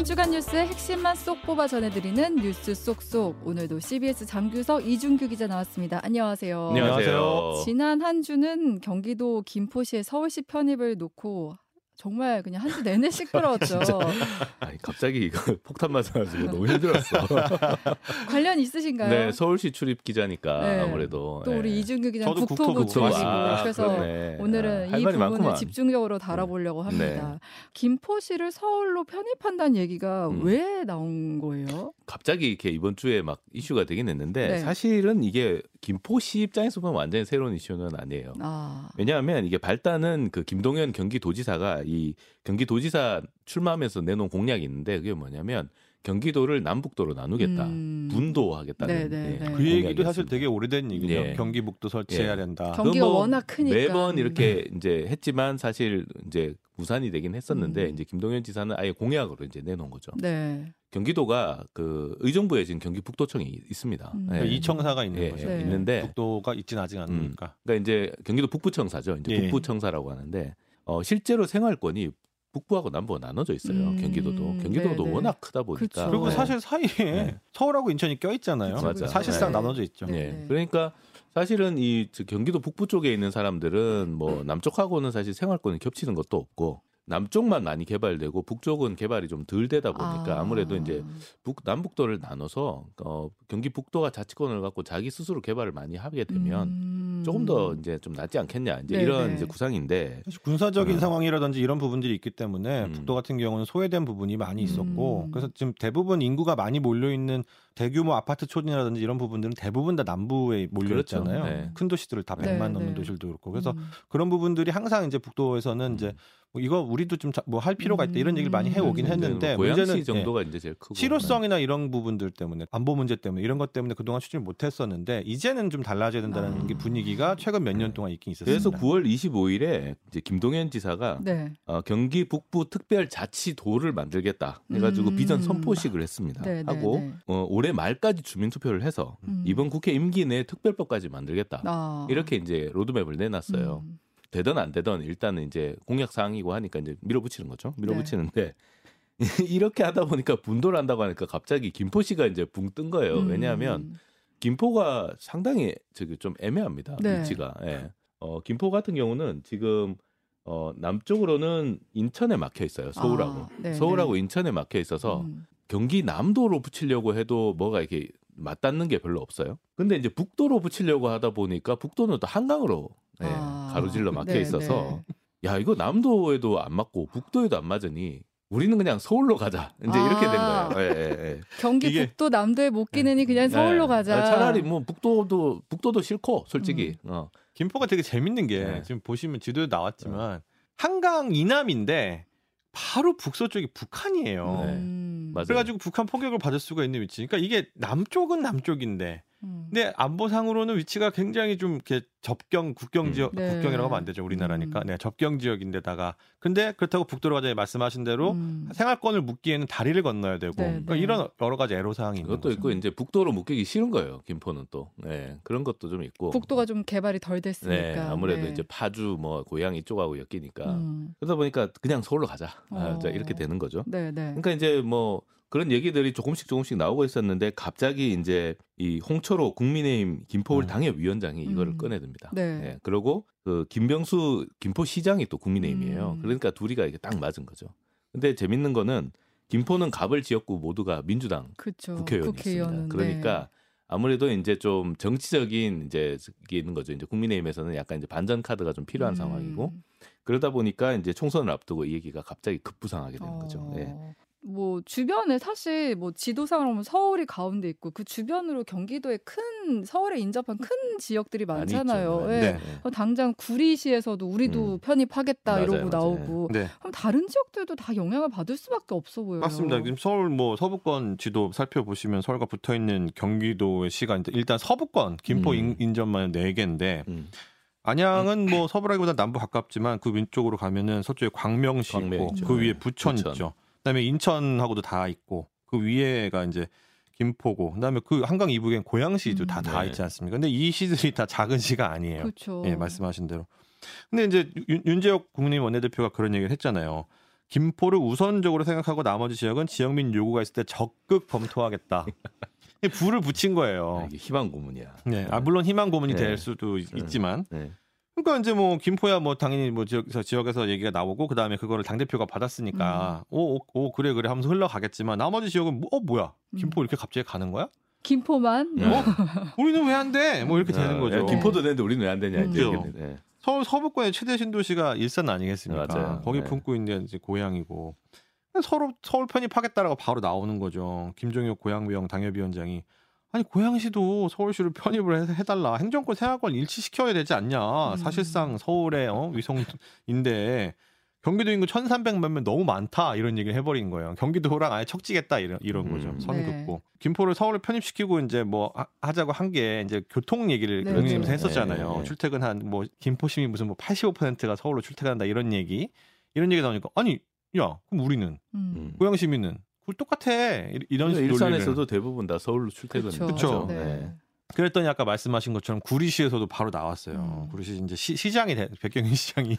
한 주간 뉴스의 핵심만 쏙 뽑아 전해드리는 뉴스 쏙쏙. 오늘도 CBS 장규석 이준규 기자 나왔습니다. 안녕하세요. 안녕하세요. 지난 한 주는 경기도 김포시의 서울시 편입을 놓고 정말 그냥 한 주 내내 시끄러웠죠. 아니, 갑자기 이거 폭탄 맞아가지고 너무 힘들었어. 관련 있으신가요? 네, 서울시 출입 기자니까 네. 아무래도. 또 네. 우리 이준규 저도 국토부 국토부 출신이고 아, 그래서 그러네. 오늘은 아, 할이 부분을 많구만. 집중적으로 다뤄보려고 합니다. 김포시를 서울로 편입한다는 얘기가 음. 왜 나온 거예요? 갑자기 이렇게 이번 주에 막 이슈가 되긴 했는데 네. 사실은 이게 김포시 입장에서 보면 완전히 새로운 이슈는 아니에요. 아, 왜냐하면 이게 발단은 그 김동연 경기도지사가 이 경기도지사 출마하면서 내놓은 공약이 있는데 그게 뭐냐면 경기도를 남북도로 나누겠다, 음. 분도하겠다는 네, 네, 예, 네. 그 얘기도 사실. 되게 오래된 얘기죠. 예. 경기북도 설치해야 예. 된다. 경기가 그건 뭐 워낙 크니까 매번 이렇게 이제 했지만 사실 이제 무산이 되긴 했었는데 음. 이제 김동연 지사는 아예 공약으로 이제 내놓은 거죠. 네. 경기도가 그 의정부에 지금 경기 북도청이 있습니다. 음. 예. 이청사가 있는 예, 거죠. 네. 있는데 북도가 있진 아직 않으니까. 그러니까 이제 경기도 북부청사죠. 이제 예. 북부청사라고 하는데 어 실제로 생활권이 북부하고 남부가 나눠져 있어요. 음, 경기도도 경기도도 네네. 워낙 크다 보니까. 그리고 네. 사실 사이에 네. 서울하고 인천이 껴 있잖아요. 사실상 네. 나눠져 있죠. 네. 예. 그러니까 사실은 이저 경기도 북부 쪽에 있는 사람들은 음. 뭐 남쪽하고는 사실 생활권이 겹치는 것도 없고 남쪽만 많이 개발되고 북쪽은 개발이 좀 덜 되다 보니까 아. 아무래도 이제 북 남북도를 나눠서 어 경기 북도가 자치권을 갖고 자기 스스로 개발을 많이 하게 되면 음. 조금 더 이제 좀 낫지 않겠냐 이제 네네. 이런 이제 구상인데 사실 군사적인 음. 상황이라든지 이런 부분들이 있기 때문에 음. 북도 같은 경우는 소외된 부분이 많이 있었고 음. 그래서 지금 대부분 인구가 많이 몰려 있는 대규모 아파트 촌이라든지 이런 부분들은 대부분 다 남부에 몰려 그렇죠. 있잖아요. 네. 큰 도시들을 다 네, 100만 넘는 네. 도시들도 그렇고 그래서 음. 그런 부분들이 항상 이제 북도에서는 이제 뭐 이거 우리도 좀 뭐 할 필요가 있다 이런 얘기를 많이 해 오긴 음. 했는데 뭐 문제는 예, 정도가 이제 제일 크고 실효성이나 이런 부분들 때문에 안보 문제 때문에 이런 것 때문에 그동안 추진을 못 했었는데 이제는 좀 달라져야 된다는 아. 게 분위기가 최근 몇 년 동안 있긴 있었습니다. 그래서 9월 25일에 이제 김동연 지사가 네. 어, 경기 북부 특별자치도를 만들겠다 해 가지고 음. 비전 선포식을 했습니다. 네, 네, 하고 네. 어, 올해 말까지 주민투표를 해서 음. 이번 국회 임기 내에 특별법까지 만들겠다. 아. 이렇게 이제 로드맵을 내놨어요. 음. 되든 안 되든 일단은 이제 공약 사항이고 하니까 이제 밀어붙이는 거죠. 밀어붙이는데 이렇게 하다 보니까 분도를 한다고 하니까 갑자기 김포시가 이제 붕 뜬 거예요. 음. 왜냐하면 김포가 상당히 저기 좀 애매합니다. 네. 위치가. 예. 어, 김포 같은 경우는 지금 어, 남쪽으로는 인천에 막혀 있어요. 서울하고. 아, 네, 서울하고 인천에 막혀 있어서 음. 경기 남도로 붙이려고 해도 뭐가 이렇게 맞닿는 게 별로 없어요. 근데 이제 북도로 붙이려고 하다 보니까 북도는 또 한강으로 예, 아, 가로질러 막혀 네, 있어서 네. 야 이거 남도에도 안 맞고 북도에도 안 맞으니 우리는 그냥 서울로 가자 이제 이렇게 된 아. 거예요. 예, 예, 예. 경기 이게- 북도 남도에 못 끼느니 그냥 서울로 예. 가자. 차라리 뭐 북도도 북도도 싫고 솔직히 어. 김포가 되게 재밌는 게 네. 지금 보시면 지도에 나왔지만 한강 이남인데 바로 북서쪽이 북한이에요. 네. 음. 맞아요. 그래가지고 북한 포격을 받을 수가 있는 위치. 그러니까 이게 남쪽은 남쪽인데, 음. 근데 안보상으로는 위치가 굉장히 좀 이렇게 접경 국경 지역 음. 네. 국경이라고 하면 안 되죠 우리나라니까. 음. 네, 접경 지역인데다가 근데 그렇다고 북도로 가자 말씀하신 대로 음. 생활권을 묻기에는 다리를 건너야 되고 네, 그러니까 네. 이런 여러 가지 애로 사항이 있는 그것도. 있고 이제 북도로 묶이기 싫은 거예요. 김포는 또 예, 그런 것도 좀 있고. 북도가 좀 개발이 덜 됐으니까. 네, 아무래도 네. 이제 파주 뭐 고향 이쪽하고 엮이니까 음. 그러다 보니까 그냥 서울로 가자. 아, 어. 자, 이렇게 되는 거죠. 네, 네. 그러니까 이제 뭐 그런 얘기들이 조금씩 조금씩 나오고 있었는데 갑자기 이제 이 홍철호 국민의힘 김포울 음. 당협위원장이 이거를 음. 꺼내듭니다. 네. 예, 그리고 그 김병수 김포시장이 또 국민의힘이에요. 음. 그러니까 둘이가 이게 딱 맞은 거죠. 근데 재밌는 거는 김포는 갑을 지역구 모두가 민주당 그렇죠. 국회의원이었습니다. 국회의원은, 그러니까 아무래도 이제 좀 정치적인 이제 게 있는 거죠. 이제 국민의힘에서는 약간 이제 반전 카드가 좀 필요한 음. 상황이고 그러다 보니까 이제 총선을 앞두고 이 얘기가 갑자기 급부상하게 되는 거죠. 어. 예. 뭐 주변에 사실 뭐 지도상으로 보면 서울이 가운데 있고 그 주변으로 경기도에 큰 서울에 인접한 큰 지역들이 많잖아요. 예. 네. 어, 당장 구리시에서도 우리도 음. 편입하겠다 맞아요, 이러고 맞아요. 나오고 네. 그럼 다른 지역들도 다 영향을 받을 수밖에 없어 보여요. 맞습니다. 지금 서울 뭐 서부권 지도 살펴보시면 서울과 붙어 있는 경기도의 시가 일단 서부권 김포 음. 인- 인접만 네 개인데 음. 안양은 뭐 서부라기보다 남부 가깝지만 그 왼쪽으로 가면은 서쪽에 광명시 광명 있고 있죠. 그 위에 네. 부천, 부천. 있죠. 그다음에 인천하고도 다 있고 그 위에가 이제 김포고 그다음에 그 한강 이북엔 고양시도 음. 다다 네. 있지 않습니까? 근데 이 시들이 다 작은 시가 아니에요. 그렇죠. 예, 말씀하신 대로. 근데 이제 윤, 윤재혁 국민의힘 원내대표가 그런 얘기를 했잖아요. 김포를 우선적으로 생각하고 나머지 지역은 지역민 요구가 있을 때 적극 검토하겠다. 불을 붙인 아, 거예요. 이게 희망 고문이야. 네. 아 물론 희망 고문이 네. 될 수도 있- 있지만 네. 그러니까 이제 뭐 김포야 뭐 당연히 뭐 지역에서 지역에서 얘기가 나오고 그 다음에 그거를 당 대표가 음. 받았으니까 오, 오, 오, 그래 그래 하면서 흘러가겠지만 나머지 지역은 뭐, 어 뭐야 김포 음. 이렇게 갑자기 가는 거야? 김포만 네. 어 우리는 왜 안 돼? 뭐 이렇게 되는 어, 거죠. 야, 김포도 되는데 우리는 왜 안 되냐 이제 음. 네. 서울 서부권의 최대 신도시가 일산 아니겠습니까? 맞아요. 거기 네. 품고 있는 이제 고향이고 서로 서울 편입하겠다라고 바로 나오는 거죠. 김종혁 고양위원 당협위원장이 아니 고양시도 서울시로 편입을 해- 해달라 행정권 생활권 일치시켜야 되지 않냐. 음. 사실상 서울의 어, 위성인데 경기도 인구 1,300만 명 너무 많다 이런 얘기를 해버린 거예요. 경기도랑 아예 척지겠다 이런 이런 음. 거죠. 선 네. 긋고 김포를 서울에 편입시키고 이제 뭐 하- 하자고 한 게 이제 교통 얘기를 네, 의원님께서 네. 했었잖아요. 네, 네. 출퇴근 한 뭐 김포 시민 무슨 뭐 85%가 서울로 출퇴근한다 이런 얘기 이런 얘기 나오니까 아니 야 그럼 우리는 음. 음. 고양 시민은 그거 똑같아 이- 이런. 일산에서도 대부분 다 서울로 출퇴근. 그쵸. 네. 네. 그랬더니 아까 말씀하신 것처럼 구리시에서도 바로 나왔어요. 음. 구리시 이제 시, 장이 백경희 시장이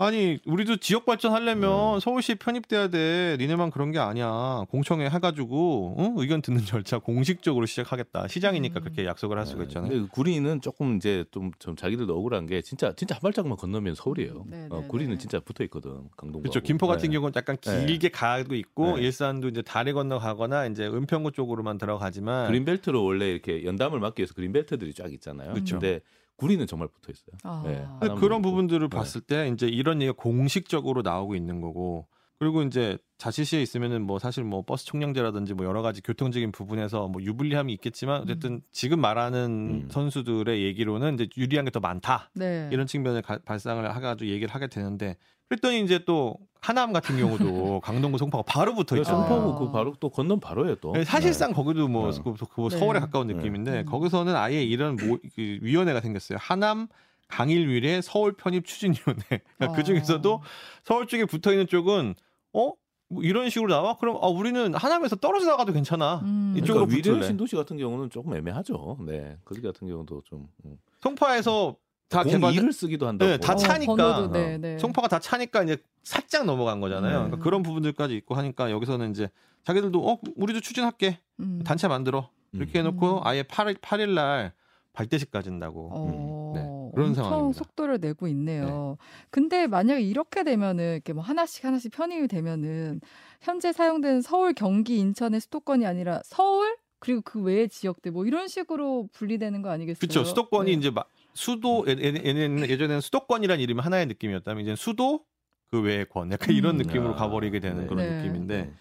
아니 우리도 지역 발전하려면 음. 서울시 편입돼야 돼. 니네만 그런 게 아니야. 공청회 해가지고 응? 의견 듣는 절차 공식적으로 시작하겠다. 시장이니까 음. 그렇게 약속을 할 수가 있잖아요. 근데 그 구리는 조금 이제 좀, 좀 자기들도 억울한 게 진짜 진짜 한 발짝만 건너면 서울이에요. 네, 어, 네, 구리는 네. 진짜 붙어 있거든 강동구. 그렇죠. 김포 같은 경우는 약간 네. 길게 가고 있고 네. 일산도 이제 다리 건너가거나 이제 은평구 쪽으로만 들어가지만 그린벨트로 원래 이렇게 연담을 막기 위해서 그린벨트들이 쫙 있잖아요. 그쵸. 근데 구리는 정말 붙어 있어요. 아. 네. 그런. 부분들을 네. 봤을 때 이제 이런 얘기가 공식적으로 나오고 있는 거고 그리고 이제 자치시에 있으면은 뭐 사실 뭐 버스 총량제라든지 뭐 여러 가지 교통적인 부분에서 뭐 유불리함이 있겠지만 어쨌든 지금 말하는 음. 선수들의 얘기로는 이제 유리한 게 더 많다 네. 이런 측면을 가- 발상을 해가지고 얘기를 하게 되는데 그랬더니 이제 또 하남 같은 경우도 강동구 송파가 바로 붙어 그 있잖아요. 성파구 그 바로 또 건넌 바로예요 또. 네, 사실상 거기도 뭐 네. 그, 그 네. 서울에 가까운 네. 느낌인데 음. 거기서는 아예 이런 모, 그 위원회가 생겼어요. 하남 강일위례 서울 편입 추진위원회. 그러니까 그 중에서도 어. 서울 쪽에 붙어 있는 쪽은 어? 뭐 이런 식으로 나와? 그럼 아 우리는 하남에서 떨어져 나가도 괜찮아. 음. 이쪽으로 그러니까 붙을래. 신도시 같은 경우는 조금 애매하죠. 네, 거기 같은 경우도 좀 음. 송파에서 다 개발 공일을 쓰기도 한다고. 네, 다 어, 차니까. 번호도, 네, 네. 송파가 다 차니까 이제 살짝 넘어간 거잖아요. 네. 그러니까 그런 부분들까지 있고 하니까 여기서는 이제 자기들도 어 우리도 추진할게 음. 단체 만들어 이렇게 해놓고 음. 아예 8일 8일 날 발대식 가진다고. 어, 네, 그런 상황입니다. 속도를 내고 있네요. 근데 만약에 이렇게 되면은 이렇게 뭐 하나씩 하나씩 편입이 되면은 현재 사용되는 서울, 경기, 인천의 수도권이 아니라 서울 그리고 그 외의 지역들 뭐 이런 식으로 분리되는 거 아니겠어요? 그렇죠. 수도권이 네. 이제 막 수도 예- 예- 예전에는 예전에는 수도권이라는 이름이 하나의 느낌이었다면 이제 수도 그 외의 권 약간 이런 음. 느낌으로 아, 가버리게 되는 네. 그런 네. 느낌인데 네.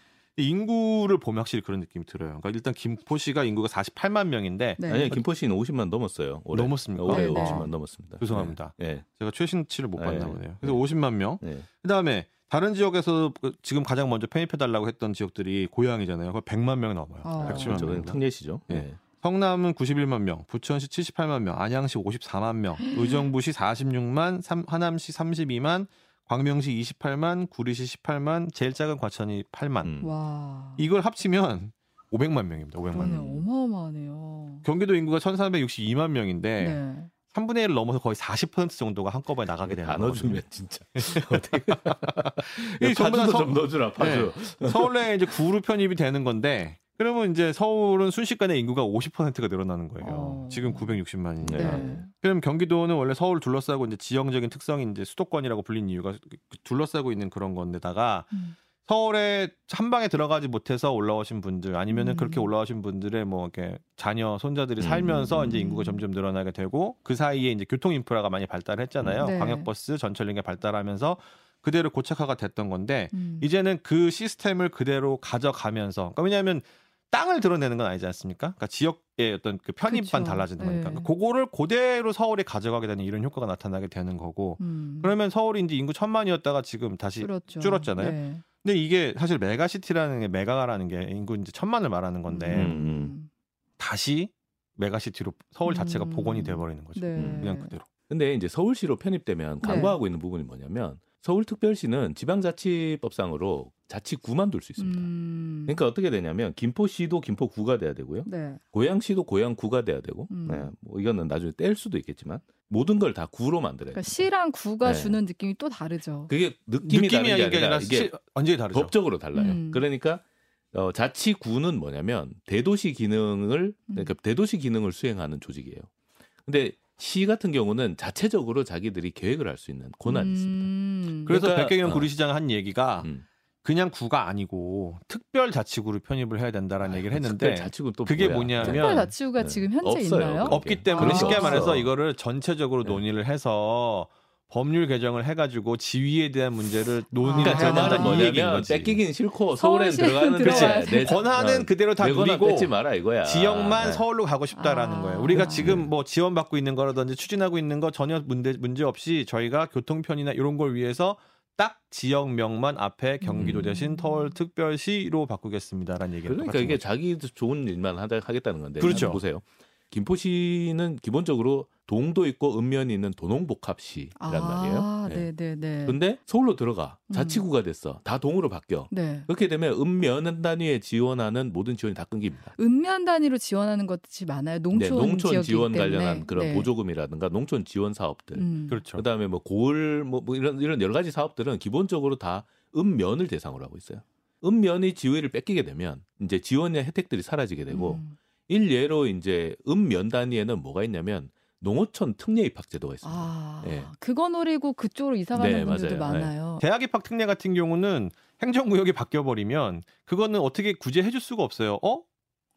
인구를 보면 확실히 그런 느낌이 들어요. 그러니까 일단 김포시가 인구가 48만 명인데 네. 아니 김포시는 50만 넘었어요. 올해. 넘었습니까? 올해 네, 네. 50만 넘었습니다. 죄송합니다. 네. 제가 최신치를 못 봤나 네. 보네요. 그래서 50만 명. 네. 네. 그다음에 다른 지역에서 그 지금 가장 먼저 편입해 달라고 했던 지역들이 고양이잖아요. 거 100만 명이 넘어요. 어. 110만 저는 명. 특례시죠. 네. 네. 성남은 91만 명, 부천시 78만 명, 안양시 54만 명, 의정부시 46만, 삼- 하남시 32만, 광명시 28만, 구리시 18만, 제일 작은 과천이 8만. 음. 와. 이걸 합치면 500만 명입니다. 500만 그러네 명. 어마어마하네요. 경기도 인구가 1,362만 명인데 네. 3분의 1을 넘어서 거의 40% 정도가 한꺼번에 나가게 되는. 넣어주면 진짜 어떻게 이 전부 다 파주도 서- 좀 넣어주라 파주. 서울에 이제 구로 편입이 되는 건데 그러면 이제 서울은 순식간에 인구가 50%가 늘어나는 거예요. 어. 지금 960만인데. 네. 네. 그럼 경기도는 원래 서울 둘러싸고 이제 지형적인 특성이 이제 수도권이라고 불린 이유가 둘러싸고 있는 그런 건데다가 음. 서울에 한 방에 들어가지 못해서 올라오신 분들 아니면은 음. 그렇게 올라오신 분들의 뭐 이렇게 자녀 손자들이 음. 살면서 이제 음. 인구가 점점 늘어나게 되고 그 사이에 이제 교통 인프라가 많이 발달했잖아요. 네. 광역버스, 전철링이 발달하면서 그대로 고착화가 됐던 건데 음. 이제는 그 시스템을 그대로 가져가면서 그러니까 왜냐하면 땅을 들어내는 건 아니지 않습니까? 그러니까 지역의 어떤 그 편입만 그쵸. 달라지는 거니까 네. 그거를 그대로 서울에 가져가게 되는 이런 효과가 나타나게 되는 거고 음. 그러면 서울이 이제 인구 천만이었다가 지금 다시 줄었죠. 줄었잖아요. 네. 근데 이게 사실 메가시티라는 게 메가라는 게 인구 이제 천만을 말하는 건데 음. 다시 메가시티로 서울 자체가 음. 복원이 돼버리는 거죠. 네. 그냥 그대로. 근데 이제 서울시로 편입되면 네. 간과하고 있는 부분이 뭐냐면 서울특별시는 지방자치법상으로 자치구만 둘 수 있습니다. 음. 그러니까 어떻게 되냐면 김포시도 김포구가 돼야 되고요. 네. 고양시도 고양구가 돼야 되고. 음. 네, 뭐 이거는 나중에 뗄 수도 있겠지만 모든 걸 다 구로 만들어요. 그러니까 시랑 구가 네. 주는 느낌이 또 다르죠. 그게 느낌이, 느낌이 다른 게 아니라 아니라 이게 완전히 다르죠. 법적으로 달라요. 음. 그러니까 어, 자치구는 뭐냐면 대도시 기능을 그러니까 대도시 기능을 수행하는 조직이에요. 근데 시 같은 경우는 자체적으로 자기들이 계획을 할 수 있는 권한이 있습니다. 음. 그래서 그러니까, 백경현 어. 구리시장 한 얘기가 음. 그냥 구가 아니고 특별 자치구를 편입을 해야 된다라는 얘기를 했는데 그게 뭐야? 뭐냐면 특별 자치구가 네. 지금 현재 없어요. 있나요? 그게. 없기 때문에 아. 쉽게 없어. 말해서 이거를 전체적으로 네. 논의를 해서 법률 개정을 해가지고 지위에 대한 문제를 논의를 그러니까 저 해야 된다는 이 얘기인 거지. 뺏기긴 싫고 서울시에는 들어가는 내 권한은 어, 그대로 다 누리고 마라 이거야. 지역만 네. 서울로 가고 싶다라는 아. 거예요. 우리가 네. 지금 뭐 지원받고 있는 거라든지 추진하고 있는 거 전혀 문제 문제 없이 저희가 교통편이나 이런 걸 위해서 딱 지역명만 앞에 경기도 음. 대신 서울특별시로 바꾸겠습니다라는 얘기를 그러니까 이게. 자기 좋은 일만 하겠다는 건데. 그렇죠. 보세요. 김포시는 기본적으로 동도 있고 읍면이 있는 도농복합시란 아, 말이에요. 네, 네, 네. 근데 서울로 들어가 음. 자치구가 됐어. 다 동으로 바뀌어. 네. 그렇게 되면 읍면 단위에 지원하는 모든 지원이 다 끊깁니다. 읍면 단위로 지원하는 것이 많아요. 농촌, 네, 농촌 지역이기 지원 때문에. 관련한 그런 네. 보조금이라든가 농촌 지원 사업들. 음. 그렇죠. 그다음에 뭐 고을 뭐, 뭐 이런 이런 여러 가지 사업들은 기본적으로 다 읍면을 대상으로 하고 있어요. 읍면이 지위를 뺏기게 되면 이제 지원의 혜택들이 사라지게 되고 음. 일례로 이제 읍면 단위에는 뭐가 있냐면 농어촌 특례 입학 제도가 있습니다. 아, 예. 그거 노리고 그쪽으로 이사 가는 네, 분들도 맞아요. 많아요. 대학 입학 특례 같은 경우는 행정구역이 바뀌어 버리면 그거는 어떻게 구제해 줄 수가 없어요. 어?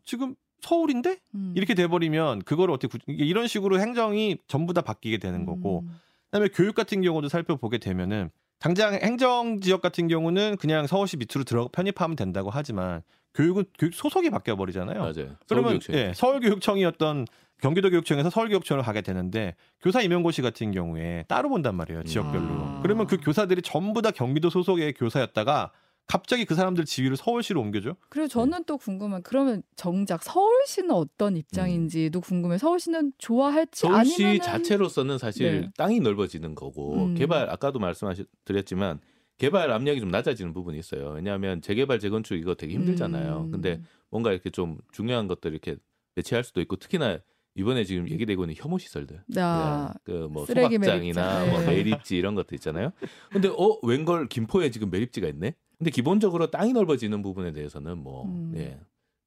지금 서울인데 음. 이렇게 돼 버리면 그거를 어떻게 구... 이런 식으로 행정이 전부 다 바뀌게 되는 거고 음. 그다음에 교육 같은 경우도 살펴보게 되면은 당장 행정 지역 같은 경우는 그냥 서울시 밑으로 들어 편입하면 된다고 하지만 교육은 교육 소속이 바뀌어 버리잖아요. 맞아요. 그러면 서울교육청이. 예, 서울교육청이었던 경기도교육청에서 서울교육청으로 가게 되는데 교사 임용고시 같은 경우에 따로 본단 말이에요 지역별로. 아. 그러면 그 교사들이 전부 다 경기도 소속의 교사였다가 갑자기 그 사람들 지위를 서울시로 옮겨줘. 그리고 저는 또 궁금한 그러면 정작 서울시는 어떤 입장인지도 궁금해요. 서울시는 좋아할지 서울시 아니면 자체로서는 사실 네. 땅이 넓어지는 거고 음. 개발 아까도 말씀드렸지만 개발 압력이 좀 낮아지는 부분이 있어요. 왜냐하면 재개발 재건축 이거 되게 힘들잖아요. 음. 근데 뭔가 이렇게 좀 중요한 것들 이렇게 배치할 수도 있고 특히나 이번에 지금 얘기되고 있는 혐오 시설들, 아, 그뭐 쓰레기 소각장이나 매립장. 뭐 네. 매립지 이런 것들 있잖아요. 근데 어 웬걸 김포에 지금 매립지가 있네. 근데 기본적으로 땅이 넓어지는 부분에 대해서는 뭐 음. 예.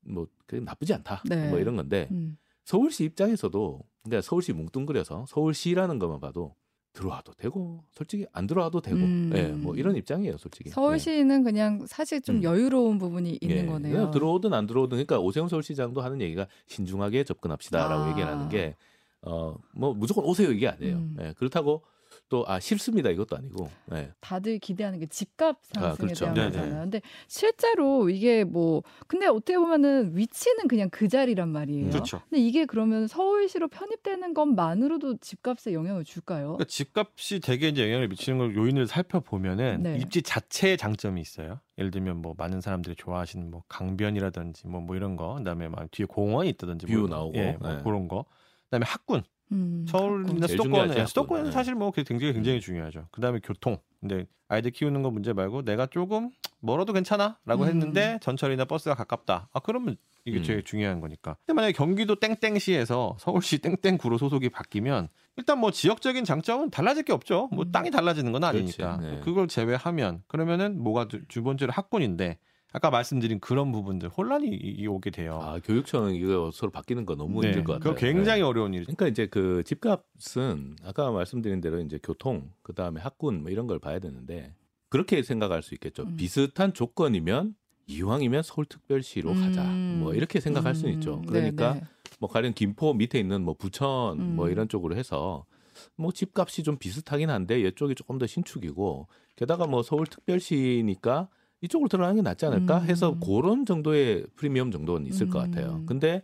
뭐 그게 나쁘지 않다. 네. 뭐 이런 건데 음. 서울시 입장에서도 그러니까 서울시 뭉뚱그려서 서울시라는 것만 봐도 들어와도 되고 솔직히 안 들어와도 되고 음. 예, 뭐 이런 입장이에요 솔직히 서울시는 그냥 사실 좀 음. 여유로운 부분이 예. 있는 예. 거네요. 들어오든 안 들어오든 그러니까 오세훈 서울시장도 하는 얘기가 신중하게 접근합시다라고 아. 얘기를 하는 게 어 뭐 무조건 오세요 이게 아니에요 음. 예, 그렇다고 또아 싫습니다 이것도 아니고 예. 다들 기대하는 게 집값 상승에 아, 그렇죠. 대한 네네. 거잖아요. 근데 실제로 이게 뭐 근데 어떻게 보면은 위치는 그냥 그 자리란 말이에요. 그렇죠. 근데 이게 그러면 서울시로 편입되는 것만으로도 집값에 영향을 줄까요? 그러니까 집값이 되게 이제 영향을 미치는 걸 요인을 살펴보면은 네. 입지 자체의 장점이 있어요. 예를 들면 뭐 많은 사람들이 좋아하시는 뭐 강변이라든지 뭐, 뭐 이런 거, 그다음에 막 뒤에 공원이 있다든지 view 뭐, 나오고. 예, 뭐 네. 그런 거. 그다음에 학군. 음, 서울이나 제일 수도권, 중요하지, 예, 학군. 수도권은 네. 사실 뭐 굉장히 굉장히 중요하죠. 그다음에 교통. 근데 아이들 키우는 거 문제 말고 내가 조금 멀어도 괜찮아라고 음. 했는데 전철이나 버스가 가깝다. 아 그러면 이게 음. 제일 중요한 거니까. 근데 만약에 경기도 땡땡시에서 서울시 땡땡구로 소속이 바뀌면 일단 뭐 지역적인 장점은 달라질 게 없죠. 뭐 음. 땅이 달라지는 건 그렇지, 아니니까. 네. 그걸 제외하면 그러면은 뭐가 두, 두 번째로 학군인데 아까 말씀드린 그런 부분들 혼란이 오게 돼요. 아 교육청 이거 서로 바뀌는 거 너무 네, 힘들 것 같아요 그거 굉장히 예. 어려운 일이죠. 그러니까 이제 그 집값은 아까 말씀드린 대로 이제 교통 그 다음에 학군 뭐 이런 걸 봐야 되는데 그렇게 생각할 수 있겠죠. 음. 비슷한 조건이면 이왕이면 서울특별시로 가자. 음. 뭐 이렇게 생각할 수는 있죠. 그러니까 네, 네. 뭐 가령 김포 밑에 있는 뭐 부천 음. 뭐 이런 쪽으로 해서 뭐 집값이 좀 비슷하긴 한데 이쪽이 조금 더 신축이고 게다가 뭐 서울특별시니까 이쪽으로 들어가는 게 낫지 않을까 음. 해서 그런 정도의 프리미엄 정도는 있을 것 같아요. 음. 근데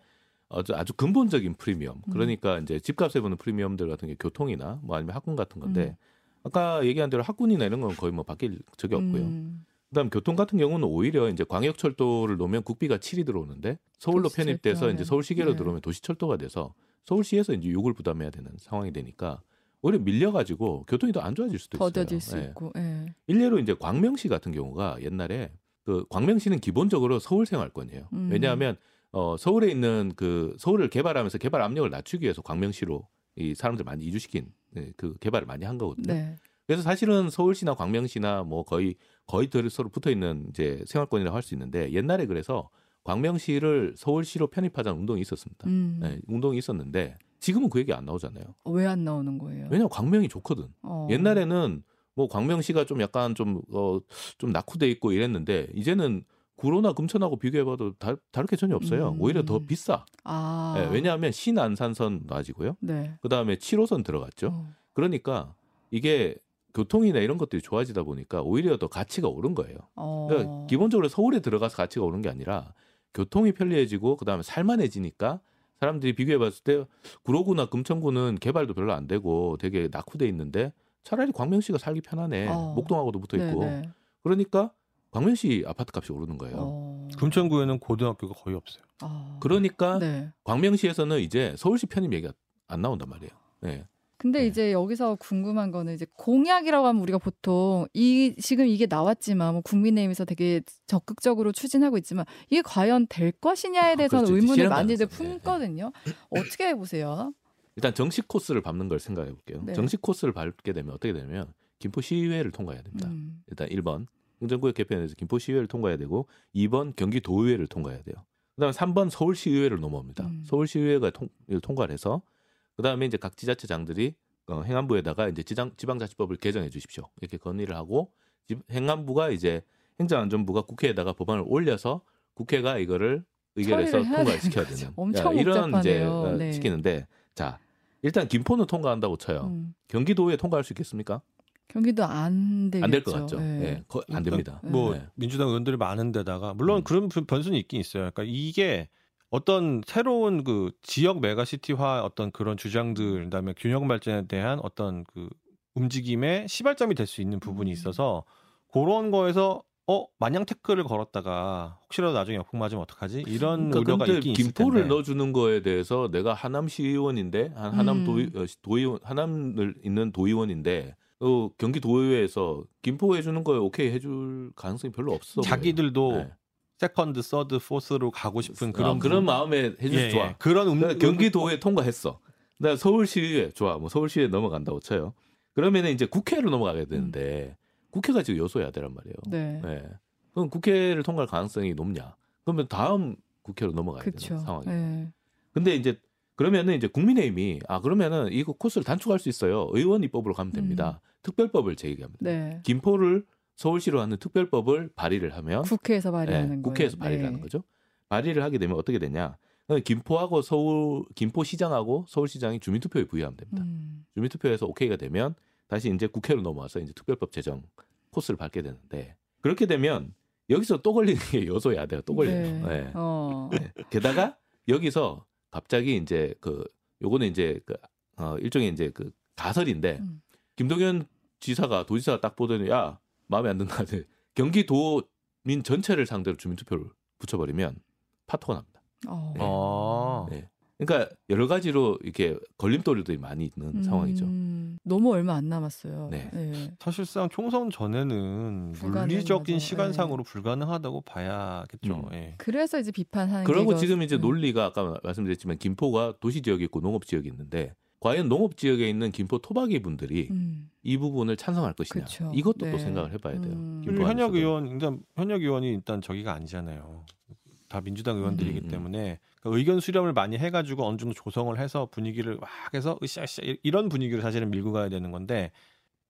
아주 근본적인 프리미엄 음. 그러니까 이제 집값에 보는 프리미엄들 같은 게 교통이나 뭐 아니면 학군 같은 건데 음. 아까 얘기한 대로 학군이나 이런 건 거의 뭐 바뀔 적이 없고요. 음. 그다음 교통 같은 경우는 오히려 이제 광역철도를 놓으면 국비가 7이 들어오는데 서울로 편입돼서. 이제 서울시계로 네. 들어오면 도시철도가 돼서 서울시에서 이제 요금을 부담해야 되는 상황이 되니까 오히려 밀려가지고 교통이 더 안 좋아질 수도 있어요. 더뎌질 수 예. 있고. 예. 일례로 이제 광명시 같은 경우가 옛날에 그 광명시는 기본적으로 서울 생활권이에요. 음. 왜냐하면 어 서울에 있는 그 서울을 개발하면서 개발 압력을 낮추기 위해서 광명시로 이 사람들 많이 이주시킨 네, 그 개발을 많이 한 거거든요. 네. 그래서 사실은 서울시나 광명시나 뭐 거의 거의 들 서로 붙어 있는 이제 생활권이라고 할 수 있는데 옛날에 그래서 광명시를 서울시로 편입하자는 운동이 있었습니다. 음. 네, 운동이 있었는데 지금은 그 얘기 안 나오잖아요. 왜 안 나오는 거예요? 왜냐하면 광명이 좋거든. 어. 옛날에는 뭐 광명시가 좀 약간 좀, 어, 좀 낙후돼 있고 이랬는데 이제는 구로나 금천하고 비교해봐도 다, 다를 게 전혀 없어요. 음. 오히려 더 비싸. 아. 예, 왜냐하면 신안산선 놔지고요. 네. 그 다음에 7호선 들어갔죠. 어. 그러니까 이게 교통이나 이런 것들이 좋아지다 보니까 오히려 더 가치가 오른 거예요. 어. 그러니까 기본적으로 서울에 들어가서 가치가 오른 게 아니라 교통이 편리해지고 그 다음에 살만해지니까 사람들이 비교해 봤을 때 구로구나 금천구는 개발도 별로 안 되고 되게 낙후돼 있는데 차라리 광명시가 살기 편하네. 어. 목동하고도 붙어 있고. 네, 네. 그러니까 광명시 아파트 값이 오르는 거예요. 어. 금천구에는 고등학교가 거의 없어요. 아. 그러니까 네. 광명시에서는 이제 서울시 편입 얘기가 안 나온단 말이에요. 네. 근데 네. 이제 여기서 궁금한 거는 이제 공약이라고 하면 우리가 보통 이 지금 이게 나왔지만 뭐 국민의힘에서 되게 적극적으로 추진하고 있지만 이게 과연 될 것이냐에 아, 대해서는 그렇죠. 의문을 많이들 가능성. 네, 네. 품거든요. 어떻게 해보세요? 일단 정식 코스를 밟는 걸 생각해 볼게요. 네. 정식 코스를 밟게 되면 어떻게 되냐면 김포 시의회를 통과해야 됩니다. 음. 일단 1번 행정구역 개편에서 김포 시의회를 통과해야 되고 2번 경기도의회를 통과해야 돼요. 그다음에 3번 서울시의회를 넘어옵니다. 음. 서울시의회가 통, 통과를 해서 그다음에 이제 각 지자체장들이 어, 행안부에다가 이제 지방 지방자치법을 개정해 주십시오. 이렇게 건의를 하고 지- 행안부가 이제 행정안전부가 국회에다가 법안을 올려서 국회가 이거를 의결해서 통과를 되는 시켜야 거죠. 되는 엄청 야, 이런 이제 복잡하네요. 어, 네. 시키는데 자 일단 김포는 통과한다고 쳐요. 음. 경기도에 통과할 수 있겠습니까? 경기도 안 되겠죠. 안 될 것 같죠. 네. 예, 거- 안 됩니다. 뭐 네. 민주당 의원들이 많은 데다가 물론 음. 그런 부- 변수는 있긴 있어요. 그러니까 이게 어떤 새로운 그 지역 메가시티화 어떤 그런 주장들 그다음에 균형 발전에 대한 어떤 그 움직임의 시발점이 될 수 있는 부분이 음. 있어서 그런 거에서 어 마냥 태클을 걸었다가 혹시라도 나중에 역풍 맞으면 어떡하지 이런 그러니까 우려가 있긴 김포를 텐데 넣어주는 거에 대해서 내가 하남시 의원인데 한- 하남 음. 도의 어, 도의원 하남을 있는 도의원인데 어, 경기도의회에서 김포 해주는 거에 오케이 해줄 가능성이 별로 없어. 자기들도 네. second, third, fourth로 가고 싶은 그런 그런 그런 부- 마음에 해줄 예, 좋아. 예. 그런 음, 그러니까 경기도에 통과했어. 나 서울시의회 좋아. 뭐 서울시에 넘어간다고 쳐요. 그러면은 이제 국회로 넘어가게 되는데 국회가 지금 여소야대란 말이에요. 네. 네. 그럼 국회를 통과할 가능성이 높냐? 그러면 다음 국회로 넘어가야 그렇죠. 되는 상황이. 네. 근데 이제 그러면은 이제 국민의힘이 아 그러면은 이거 코스를 단축할 수 있어요. 의원 입법으로 가면 됩니다. 특별법을 제기합니다. 음. 네. 김포를 서울시로 하는 특별법을 발의를 하면 국회에서 예, 발의하는 거예요. 국회에서 발의를 네. 하는 거죠. 발의를 하게 되면 어떻게 되냐? 김포하고 서울 김포시장하고 서울시장이 주민투표에 부여하면 됩니다. 음. 주민투표에서 오케이가 되면 다시 이제 국회로 넘어와서 이제 특별법 제정 코스를 밟게 되는데 그렇게 되면 여기서 또 걸리는 게 요소야 돼요. 또 걸려요. 네. 네. 어. 네. 게다가 여기서 갑자기 이제 그 요거는 이제 그 어, 일종의 이제 그 가설인데 음. 김동연 지사가 도지사가 딱 보더니 야 마음에 안 든다. 경기도민 전체를 상대로 주민투표를 붙여버리면 파토가 납니다. 어. 네. 아. 네. 그러니까 여러 가지로 이렇게 걸림돌들이 많이 있는 음, 상황이죠. 너무 얼마 안 남았어요. 네. 사실상 총선 전에는. 물리적인 네. 시간상으로 불가능하다고 봐야겠죠. 음. 예. 그래서 이제 비판하는 이거- 지금 이제 음. 논리가 아까 말씀드렸지만 김포가 도시 지역이 있고 농업 지역이 있는데 과연 농업 지역에 있는 김포 토박이 분들이 음. 이 부분을 찬성할 것이냐 그쵸. 이것도 네. 또 생각을 해봐야 돼요. 음. 그리고 현역. 의원, 일단 현역 의원이 일단 저기가 아니잖아요. 다 민주당 의원들이기 음, 음. 때문에 그러니까 의견 수렴을 많이 해가지고 어느 정도 조성을 해서 분위기를 막 해서 으쌰으쌰 이런 분위기를 사실은 밀고 가야 되는 건데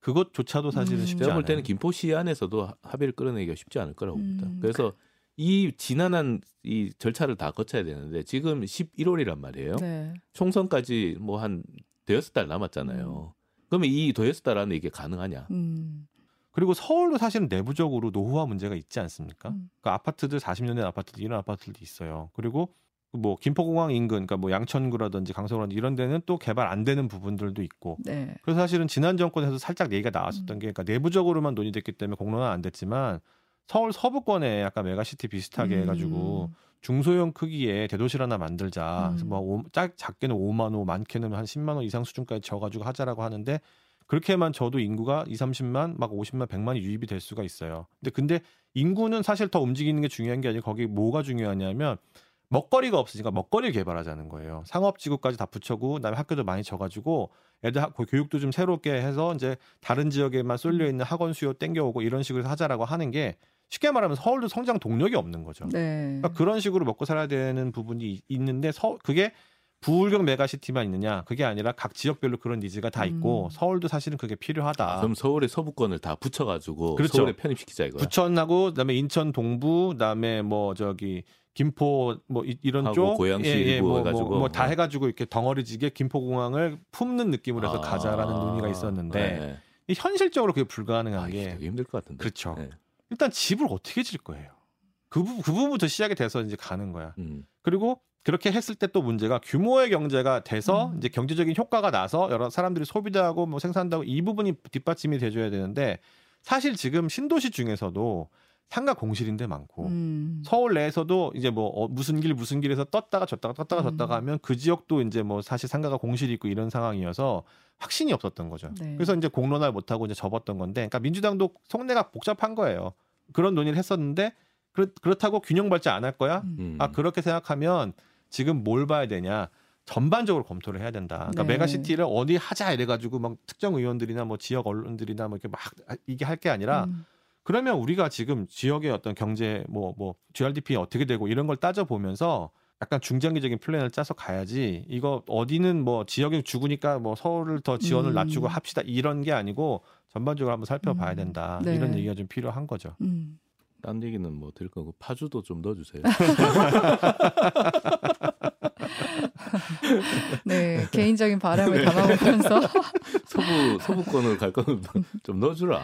그것조차도 사실은 음. 쉽지 제가 않아요. 볼 때는 김포시 안에서도 합의를 끌어내기가 쉽지 않을 거라고 봅니다. 음. 그래서 이 지난한 이 절차를 다 거쳐야 되는데 지금 11월이란 말이에요. 네. 총선까지 뭐 한 대여섯 달 남았잖아요. 그러면 이 안에 이게 가능하냐? 음. 그리고 서울도 사실은 내부적으로 노후화 문제가 있지 않습니까? 음. 그 아파트들 40년 된 아파트들 이런 아파트들도 있어요. 그리고 뭐 김포공항 인근, 그러니까 뭐 양천구라든지 강서구라든지 이런 데는 또 개발 안 되는 부분들도 있고. 네. 그래서 사실은 지난 정권에서 살짝 얘기가 나왔었던 음. 게, 그러니까 내부적으로만 논의됐기 때문에 공론화 안 됐지만 서울 서부권에 약간 메가시티 비슷하게 해가지고 음. 중소형 크기의 대도시를 하나 만들자. 그래서 음. 뭐 오- 작, 작게는 5만 호, 많게는 한 10만 호 이상 수준까지 져가지고 하자라고 하는데 그렇게만 져도 인구가 2, 30만, 막 50만, 100만이 유입이 될 수가 있어요. 근데 근데 인구는 사실 더 움직이는 게 중요한 게 아니고 거기 뭐가 중요하냐면 먹거리가 없으니까 먹거리를 개발하자는 거예요. 상업지구까지 다 붙이고 그다음에 학교도 많이 져가지고 애들 학- 교육도 좀 새롭게 해서 이제 다른 지역에만 쏠려 있는 학원 수요 땡겨오고 이런 식으로 하자라고 하는 게 쉽게 말하면 서울도 성장 동력이 없는 거죠. 네. 그러니까 그런 식으로 먹고 살아야 되는 부분이 이- 있는데 서, 그게 부울경 메가시티만 있느냐 그게 아니라 각 지역별로 그런 니즈가 다 있고 음. 서울도 사실은 그게 필요하다. 그럼 서울의 서부권을 다 붙여가지고 그렇죠. 서울에 편입시키자 이거야. 부천하고 그다음에 인천 동부 그다음에 뭐 저기 김포 뭐 이, 런 하고 쪽 고양시 일부 뭐, 해가지고. 뭐다 해가지고 이렇게 덩어리지게 김포공항을 품는 느낌으로 해서 아, 가자라는 논의가 있었는데 네. 이 현실적으로 그게 불가능한 아, 게 되게 힘들 것 같은데. 그렇죠. 네. 일단 집을 어떻게 질 거예요. 그, 부, 그 부분부터 시작이 돼서 이제 가는 거야. 음. 그리고 그렇게 했을 때 또 문제가 규모의 경제가 돼서 음. 이제 경제적인 효과가 나서 여러 사람들이 소비도 하고 뭐 생산도 하고 이 부분이 뒷받침이 돼줘야 되는데 사실 지금 신도시 중에서도 상가 공실인데 많고 음. 서울 내에서도 이제 뭐 어, 무슨 길 무슨 길에서 떴다가 졌다가 떴다가 음. 졌다가 하면 그 지역도 이제 뭐 사실 상가가 공실이 있고 이런 상황이어서 확신이 없었던 거죠. 네. 그래서 이제 공론화 못 하고 이제 접었던 건데, 그러니까 민주당도 속내가 복잡한 거예요. 그런 논의를 했었는데 그렇, 그렇다고 균형 발전 안할 거야? 음. 음. 아 그렇게 생각하면 지금 뭘 봐야 되냐? 전반적으로 검토를 해야 된다. 그러니까 네. 메가시티를 어디 하자 이래가지고 막 특정 의원들이나 뭐 지역 언론들이나 뭐 이렇게 막 이게 할 게 아니라 음. 그러면 우리가 지금 지역의 어떤 경제 뭐뭐 GRDP 어떻게 되고 이런 걸 따져 보면서 약간 중장기적인 플랜을 짜서 가야지 이거 어디는 뭐 지역이 죽으니까 뭐 서울을 더 지원을 음. 낮추고 합시다 이런 게 아니고 전반적으로 한번 살펴봐야 음. 된다 네. 이런 얘기가 좀 필요한 거죠. 음. 딴 얘기는 뭐될 거고 파주도 좀 넣어주세요. 네, 개인적인 바람을 담아보면서 서부 서부권을 갈 거는 좀 넣어주라.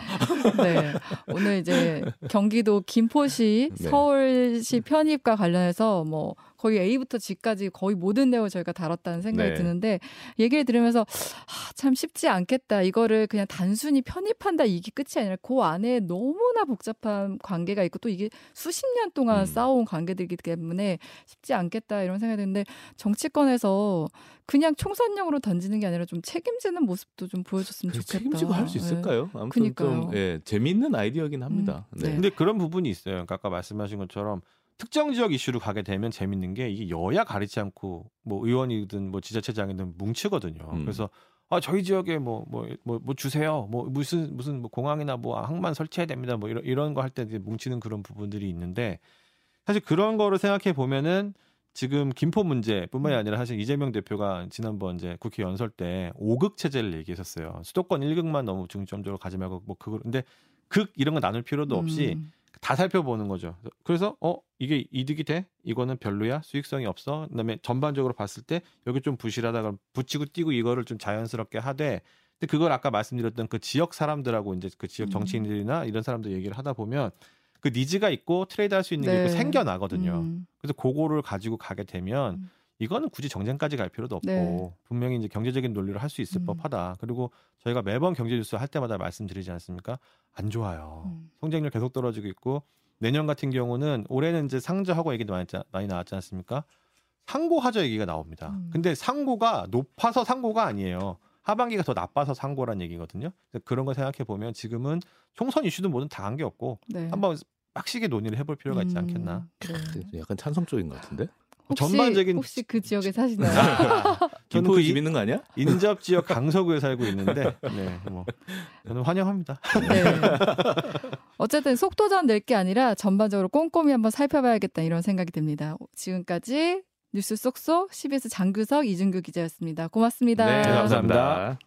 네, 오늘 이제 경기도 김포시 네. 서울시 편입과 관련해서 뭐 거의 A부터 G까지 거의 모든 내용을 저희가 다뤘다는 생각이 네. 드는데 얘기를 들으면서 아, 참 쉽지 않겠다. 이거를 그냥 단순히 편입한다 이게 끝이 아니라 그 안에 너무나 복잡한 관계가 있고 또 이게 수십 년 동안 음. 쌓아온 관계들이기 때문에 쉽지 않겠다 이런 생각이 드는데 정치권에서 그냥 총선용으로 던지는 게 아니라 좀 책임지는 모습도 좀 보여줬으면 좋겠다. 책임지고 할수 네. 있을까요? 아무튼 그니까요. 좀 예, 재미있는 아이디어긴 합니다. 음, 네. 네. 근데 그런 부분이 있어요. 그러니까 아까 말씀하신 것처럼 특정 지역 이슈로 가게 되면 재밌는 게 이게 여야 가리지 않고 뭐 의원이든 뭐 지자체장이든 뭉치거든요. 음. 그래서 아 저희 지역에 뭐뭐 뭐 뭐 주세요. 뭐 무슨 무슨 뭐 공항이나 뭐 항만 설치해야 됩니다. 뭐 이런 이런 거 할 때 뭉치는 그런 부분들이 있는데 사실 그런 거를 생각해 보면은 지금 김포 문제뿐만이 음. 아니라 사실 이재명 대표가 지난번 이제 국회 연설 때 5극 체제를 얘기했었어요. 수도권 1극만 너무 중점적으로 가지 말고 뭐 그거 근데 극 이런 거 나눌 필요도 없이 음. 다 살펴보는 거죠. 그래서 어 이게 이득이 돼? 이거는 별로야? 수익성이 없어? 그다음에 전반적으로 봤을 때 여기 좀 부실하다 그럼 붙이고 띄고 이거를 좀 자연스럽게 하되 근데 그걸 아까 말씀드렸던 그 지역 사람들하고 이제 그 지역 음. 정치인들이나 이런 사람들 얘기를 하다 보면 그 니즈가 있고 트레이드 할 수 있는 게 네. 그 생겨나거든요. 음. 그래서 그거를 가지고 가게 되면 음. 이거는 굳이 정쟁까지 갈 필요도 없고 네. 분명히 이제 경제적인 논리를 할 수 있을 음. 법하다. 그리고 저희가 매번 경제 뉴스 할 때마다 말씀드리지 않습니까? 안 좋아요. 음. 성장률 계속 떨어지고 있고 내년 같은 경우는 올해는 이제 상저하고 얘기도 많이, 많이 나왔지 않습니까? 상고 하저 얘기가 나옵니다. 음. 근데 상고가 높아서 상고가 아니에요. 하반기가 더 나빠서 상고란 얘기거든요. 그런 거 생각해 보면 지금은 총선 이슈도 뭐든 다 한 게 없고 네. 한번 빡시게 논의를 해볼 필요가 있지 음, 않겠나. 네. 약간 찬성 쪽인 것 같은데. 혹시, 전반적인 혹시 그 지역에 사시나요? 저는 김포 그집 이- 있는 거 아니야? 인접 지역 강서구에 살고 있는데, 네, 뭐 저는 환영합니다. 네. 어쨌든 속도전 낼 게 아니라 전반적으로 꼼꼼히 한번 살펴봐야겠다 이런 생각이 듭니다. 지금까지 뉴스 쏙쏙 CBS 장규석 이준규 기자였습니다. 고맙습니다. 네, 감사합니다.